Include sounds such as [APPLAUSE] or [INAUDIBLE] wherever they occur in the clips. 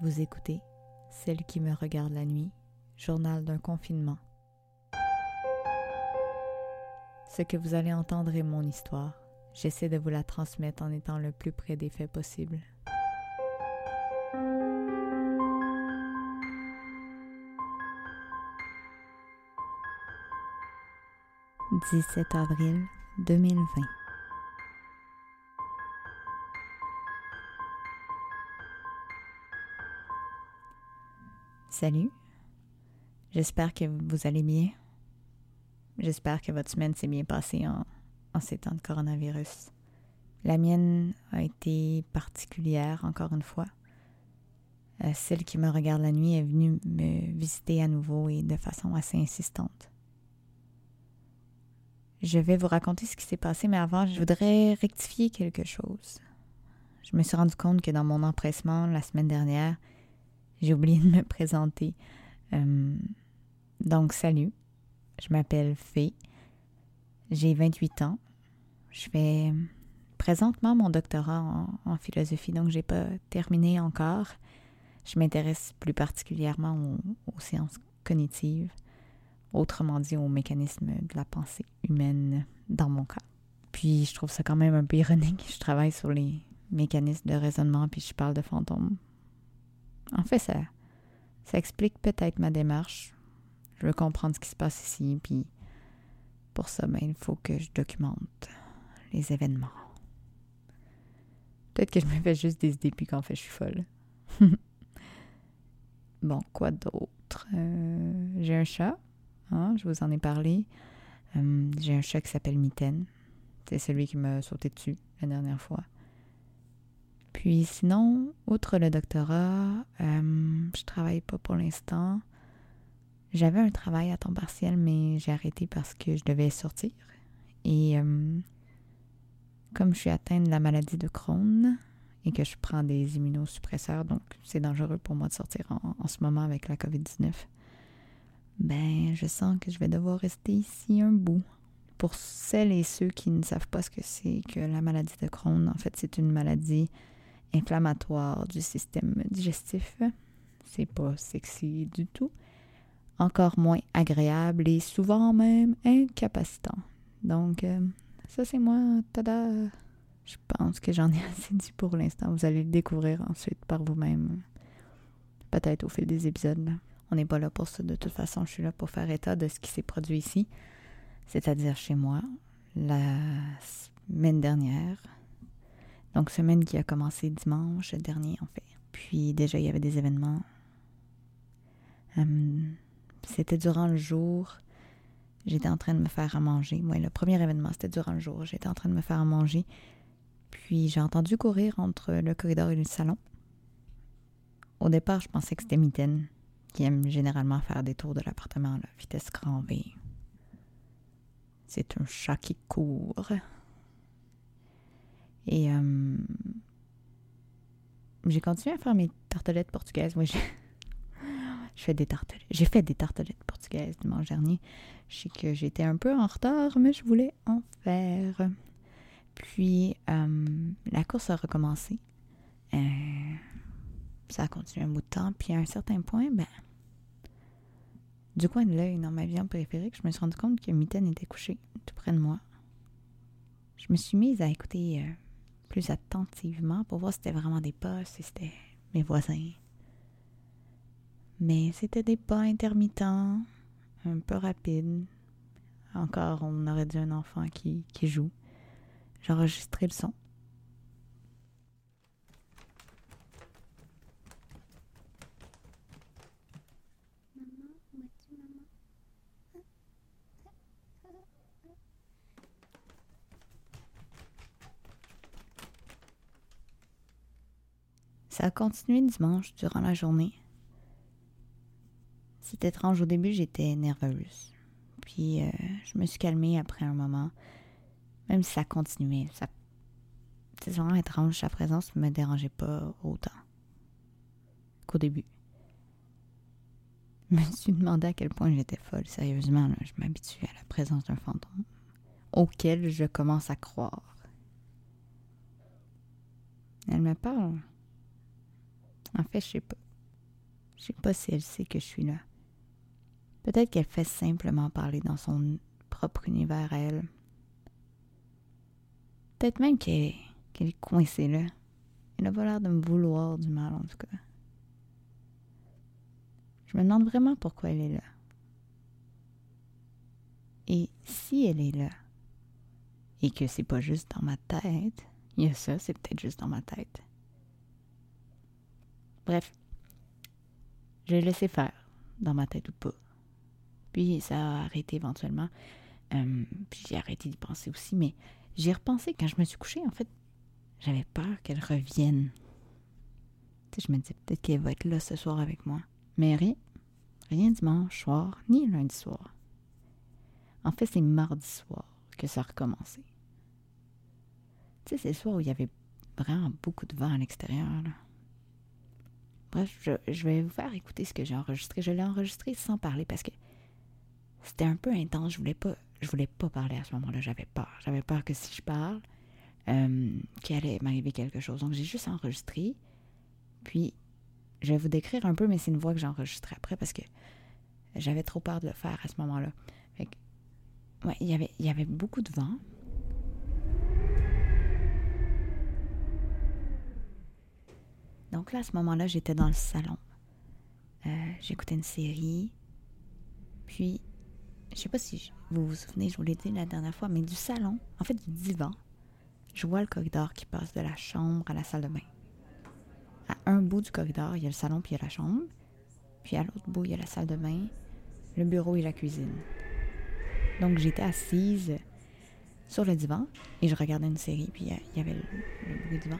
Vous écoutez Celle qui me regarde la nuit, journal d'un confinement. Ce que vous allez entendre est mon histoire. J'essaie de vous la transmettre en étant le plus près des faits possible. 17 avril 2020. Salut, j'espère que vous allez bien. J'espère que votre semaine s'est bien passée en, ces temps de coronavirus. La mienne a été particulière, encore une fois. Euh, celle qui me regarde la nuit est venue me visiter à nouveau et de façon assez insistante. Je vais vous raconter ce qui s'est passé, mais avant, je voudrais rectifier quelque chose. Je me suis rendu compte que dans mon empressement la semaine dernière, j'ai oublié de me [LAUGHS] présenter. Euh, donc, salut. Je m'appelle Fée. J'ai 28 ans. Je fais présentement mon doctorat en, philosophie, donc j'ai pas terminé encore. Je m'intéresse plus particulièrement aux sciences cognitives autrement dit au mécanisme de la pensée humaine dans mon cas. Puis je trouve ça quand même un peu ironique. Je travaille sur les mécanismes de raisonnement puis je parle de fantômes. En fait, ça, ça explique peut-être ma démarche. Je veux comprendre ce qui se passe ici, puis pour ça, ben, il faut que je documente les événements. Peut-être que je me fais juste des idées, puis qu'en fait, je suis folle. [LAUGHS] bon, quoi d'autre? Euh, j'ai un chat. Hein, je vous en ai parlé. Euh, j'ai un chat qui s'appelle Mitaine. C'est celui qui m'a sauté dessus la dernière fois. Puis sinon, outre le doctorat, euh, je travaille pas pour l'instant. J'avais un travail à temps partiel, mais j'ai arrêté parce que je devais sortir. Et euh, comme je suis atteinte de la maladie de Crohn et que je prends des immunosuppresseurs, donc c'est dangereux pour moi de sortir en, en ce moment avec la COVID-19 ben, je sens que je vais devoir rester ici un bout. Pour celles et ceux qui ne savent pas ce que c'est que la maladie de Crohn, en fait, c'est une maladie inflammatoire du système digestif. C'est pas sexy du tout. Encore moins agréable et souvent même incapacitant. Donc, euh, ça c'est moi, tada! Je pense que j'en ai [LAUGHS] assez dit pour l'instant. Vous allez le découvrir ensuite par vous-même. Peut-être au fil des épisodes. On n'est pas là pour ça. De toute façon, je suis là pour faire état de ce qui s'est produit ici, c'est-à-dire chez moi, la semaine dernière. Donc, semaine qui a commencé dimanche dernier, en fait. Puis, déjà, il y avait des événements. Hum, c'était durant le jour. J'étais en train de me faire à manger. Moi, le premier événement, c'était durant le jour. J'étais en train de me faire à manger. Puis, j'ai entendu courir entre le corridor et le salon. Au départ, je pensais que c'était Mitaine qui aime généralement faire des tours de l'appartement, la vitesse grand V. C'est un chat qui court. Et euh, j'ai continué à faire mes tartelettes portugaises. Oui, [LAUGHS] je fais des tartelettes. J'ai fait des tartelettes portugaises dimanche dernier. Je sais que j'étais un peu en retard, mais je voulais en faire. Puis euh, la course a recommencé. Euh, ça a continué un bout de temps. Puis à un certain point, ben, du coin de l'œil, dans ma viande périphérique, je me suis rendu compte que Mitaine était couché tout près de moi. Je me suis mise à écouter euh, plus attentivement pour voir si c'était vraiment des pas, si c'était mes voisins. Mais c'était des pas intermittents, un peu rapides. Encore, on aurait dit un enfant qui, qui joue. J'ai enregistré le son. Ça a continué dimanche durant la journée. C'est étrange. Au début, j'étais nerveuse. Puis, euh, je me suis calmée après un moment. Même si ça continuait. Ça... C'est vraiment étrange. Sa présence ne me dérangeait pas autant qu'au début. Je me suis demandé à quel point j'étais folle. Sérieusement, je m'habitue à la présence d'un fantôme auquel je commence à croire. Elle me parle En fait, je sais pas. Je sais pas si elle sait que je suis là. Peut-être qu'elle fait simplement parler dans son propre univers à elle. Peut-être même qu'elle est coincée là. Elle n'a pas l'air de me vouloir du mal, en tout cas. Je me demande vraiment pourquoi elle est là. Et si elle est là, et que c'est pas juste dans ma tête, il y a ça, c'est peut-être juste dans ma tête. Bref, j'ai laissé faire, dans ma tête ou pas. Puis ça a arrêté éventuellement. Euh, puis j'ai arrêté d'y penser aussi, mais j'ai repensé quand je me suis couchée, en fait, j'avais peur qu'elle revienne. Tu sais, je me disais peut-être qu'elle va être là ce soir avec moi. Mais rien. Rien dimanche soir, ni lundi soir. En fait, c'est mardi soir que ça a recommencé. Tu sais, c'est le soir où il y avait vraiment beaucoup de vent à l'extérieur. Bref, je, vais vous faire écouter ce que j'ai enregistré. Je l'ai enregistré sans parler parce que c'était un peu intense. Je voulais pas, je voulais pas parler à ce moment-là. J'avais peur. J'avais peur que si je parle, euh, qu'il allait m'arriver quelque chose. Donc j'ai juste enregistré. Puis je vais vous décrire un peu, mais c'est une voix que j'ai enregistrée après parce que j'avais trop peur de le faire à ce moment-là. ouais, y il y avait beaucoup de vent. Donc là, à ce moment-là, j'étais dans le salon. Euh, j'écoutais une série. Puis, je sais pas si vous vous souvenez, je vous l'ai dit la dernière fois, mais du salon, en fait du divan, je vois le corridor qui passe de la chambre à la salle de bain. À un bout du corridor, il y a le salon puis il y a la chambre. Puis à l'autre bout, il y a la salle de bain, le bureau et la cuisine. Donc j'étais assise sur le divan et je regardais une série, puis il y avait le, le bruit du vent.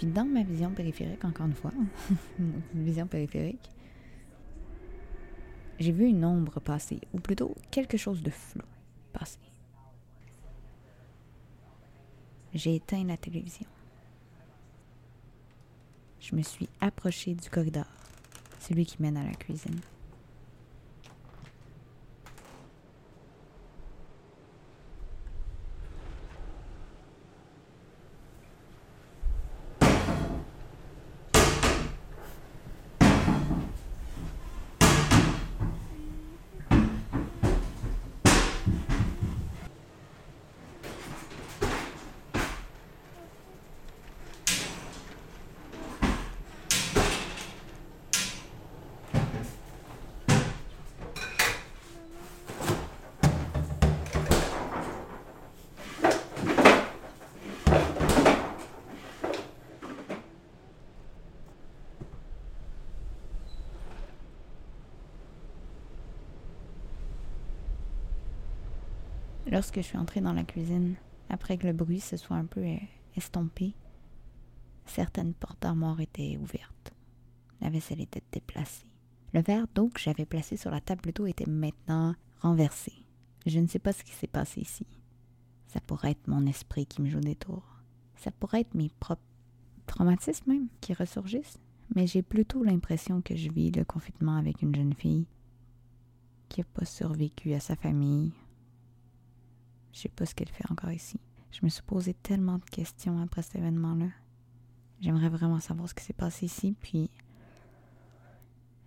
Puis dans ma vision périphérique, encore une fois, [LAUGHS] vision périphérique, j'ai vu une ombre passer, ou plutôt quelque chose de flou passer. J'ai éteint la télévision. Je me suis approchée du corridor, celui qui mène à la cuisine. Lorsque je suis entrée dans la cuisine, après que le bruit se soit un peu estompé, certaines portes d'armoire étaient ouvertes. La vaisselle était déplacée. Le verre d'eau que j'avais placé sur la table d'eau était maintenant renversé. Je ne sais pas ce qui s'est passé ici. Ça pourrait être mon esprit qui me joue des tours. Ça pourrait être mes propres traumatismes même qui ressurgissent. Mais j'ai plutôt l'impression que je vis le confinement avec une jeune fille qui n'a pas survécu à sa famille, je sais pas ce qu'elle fait encore ici. Je me suis posé tellement de questions après cet événement-là. J'aimerais vraiment savoir ce qui s'est passé ici, puis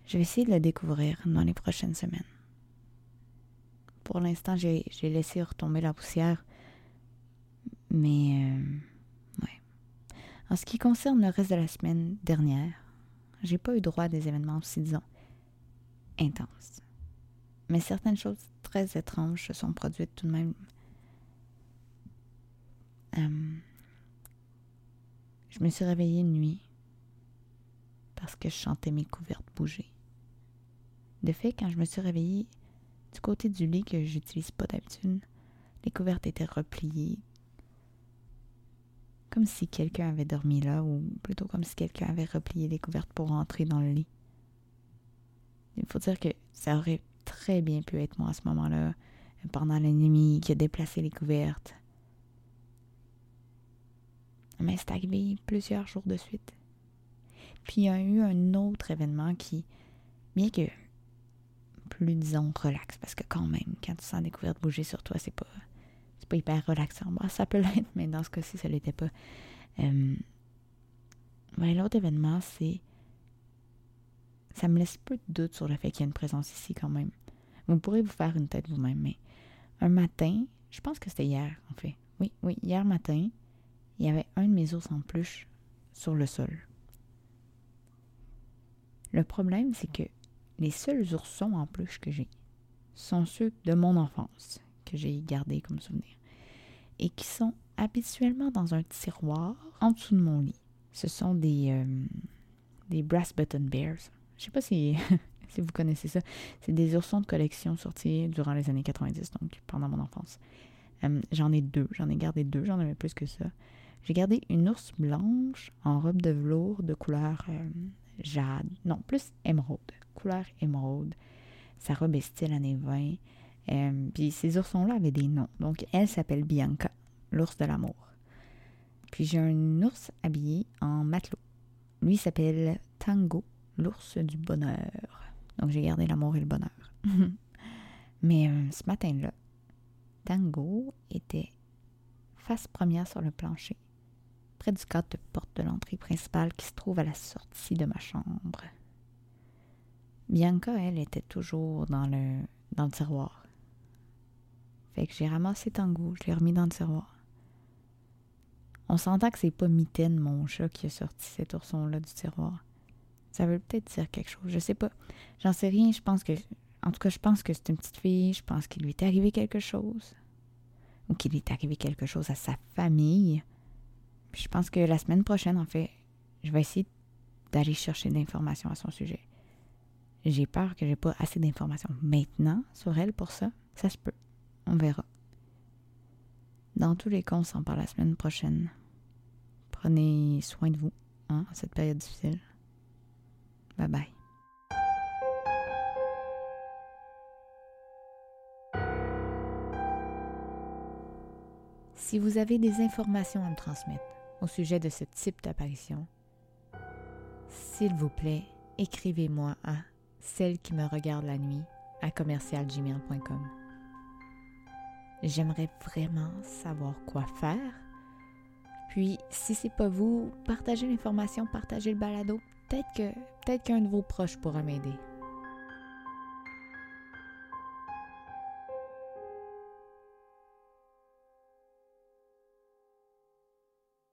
je vais essayer de le découvrir dans les prochaines semaines. Pour l'instant, j'ai laissé retomber la poussière, mais euh, ouais. En ce qui concerne le reste de la semaine dernière, j'ai pas eu droit à des événements aussi, disons, intenses. Mais certaines choses très étranges se sont produites tout de même euh, je me suis réveillée une nuit parce que je chantais mes couvertes bouger. De fait, quand je me suis réveillée du côté du lit que j'utilise pas d'habitude, les couvertes étaient repliées. Comme si quelqu'un avait dormi là, ou plutôt comme si quelqu'un avait replié les couvertes pour rentrer dans le lit. Il faut dire que ça aurait très bien pu être moi à ce moment-là, pendant la nuit, qui a déplacé les couvertes. Mais plusieurs jours de suite. Puis il y a eu un autre événement qui, bien que plus, disons, relax, parce que quand même, quand tu sens des couvertes bouger sur toi, c'est pas, c'est pas hyper relaxant. Ça peut l'être, mais dans ce cas-ci, ça l'était pas. Euh, l'autre événement, c'est ça me laisse peu de doute sur le fait qu'il y a une présence ici quand même. Vous pourrez vous faire une tête vous-même, mais un matin, je pense que c'était hier en fait. Oui, oui, hier matin, il y avait un de mes ours en peluche sur le sol. Le problème, c'est que les seuls oursons en peluche que j'ai sont ceux de mon enfance, que j'ai gardés comme souvenir, et qui sont habituellement dans un tiroir en dessous de mon lit. Ce sont des, euh, Brass Button Bears. Je sais pas si, [LAUGHS] si vous connaissez ça. C'est des oursons de collection sortis durant les années 90, donc pendant mon enfance. Euh, j'en ai deux, j'en ai gardé deux, j'en avais plus que ça. J'ai gardé une ours blanche en robe de velours de couleur euh, jade, non, plus émeraude, couleur émeraude. Sa robe est style années 20. Euh, puis ces oursons-là avaient des noms. Donc, elle s'appelle Bianca, l'ours de l'amour. Puis j'ai un ours habillé en matelot. Lui s'appelle Tango, l'ours du bonheur. Donc, j'ai gardé l'amour et le bonheur. [LAUGHS] Mais ce matin-là, Tango était face première sur le plancher, du cadre de porte de l'entrée principale qui se trouve à la sortie de ma chambre. Bianca, elle, était toujours dans le, dans le tiroir. Fait que j'ai ramassé Tango, je l'ai remis dans le tiroir. On s'entend que c'est pas Mitaine, mon chat, qui a sorti cet ourson-là du tiroir. Ça veut peut-être dire quelque chose, je sais pas. J'en sais rien, je pense que en tout cas, je pense que c'est une petite fille, je pense qu'il lui est arrivé quelque chose. Ou qu'il est arrivé quelque chose à sa famille. Je pense que la semaine prochaine, en fait, je vais essayer d'aller chercher d'informations à son sujet. J'ai peur que j'ai pas assez d'informations maintenant sur elle pour ça. Ça se peut. On verra. Dans tous les cas, on s'en parle la semaine prochaine. Prenez soin de vous, hein, cette période difficile. Bye bye. Si vous avez des informations à me transmettre au sujet de ce type d'apparition, s'il vous plaît, écrivez-moi à celle qui me regarde la nuit à commercialgmail.com. J'aimerais vraiment savoir quoi faire. Puis, si c'est pas vous, partagez l'information, partagez le balado. Peut-être peut-être qu'un de vos proches pourra m'aider.